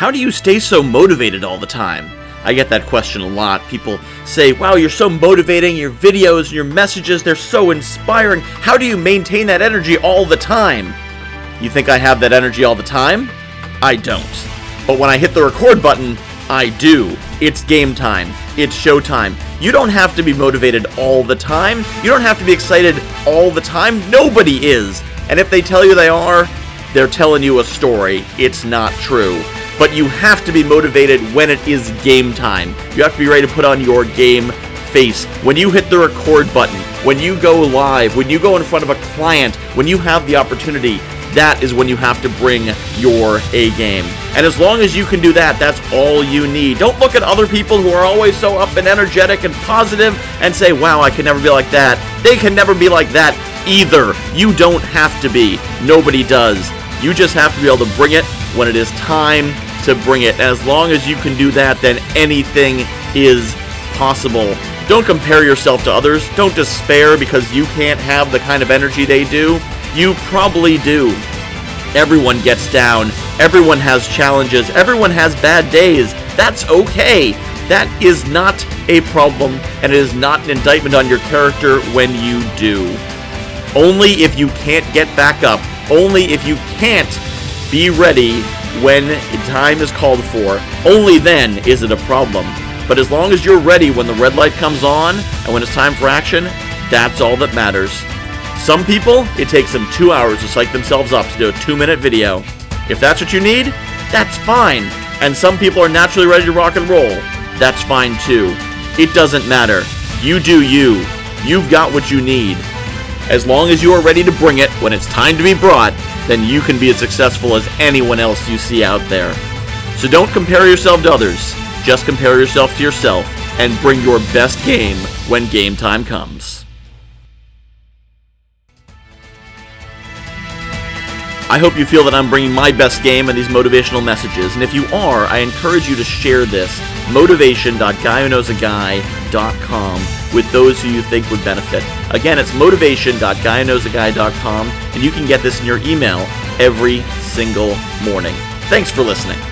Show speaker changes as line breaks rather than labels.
How do you stay so motivated all the time? I get that question a lot. People say, wow, you're so motivating, your videos your messages, they're so inspiring. How do you maintain that energy all the time? You think I have that energy all the time? I don't. But when I hit the record button, I do. It's game time. It's showtime. You don't have to be motivated all the time. You don't have to be excited all the time. Nobody is. And if they tell you they are, they're telling you a story. It's not true but you have to be motivated when it is game time. You have to be ready to put on your game face. When you hit the record button, when you go live, when you go in front of a client, when you have the opportunity, that is when you have to bring your A game. And as long as you can do that, that's all you need. Don't look at other people who are always so up and energetic and positive and say, wow, I can never be like that. They can never be like that either. You don't have to be. Nobody does. You just have to be able to bring it when it is time to bring it. As long as you can do that, then anything is possible. Don't compare yourself to others. Don't despair because you can't have the kind of energy they do. You probably do. Everyone gets down. Everyone has challenges. Everyone has bad days. That's okay. That is not a problem, and it is not an indictment on your character when you do. Only if you can't get back up, only if you can't be ready when time is called for, only then is it a problem. But as long as you're ready when the red light comes on and when it's time for action, that's all that matters. Some people, it takes them two hours to psych themselves up to do a two minute video. If that's what you need, that's fine. And some people are naturally ready to rock and roll. That's fine too. It doesn't matter. You do you. You've got what you need. As long as you are ready to bring it when it's time to be brought, then you can be as successful as anyone else you see out there. So don't compare yourself to others, just compare yourself to yourself and bring your best game when game time comes. I hope you feel that I'm bringing my best game and these motivational messages, and if you are, I encourage you to share this motivation.guywhoknowsaguy.com with those who you think would benefit. Again, it's motivation.guywhoknowsaguy.com, and you can get this in your email every single morning. Thanks for listening.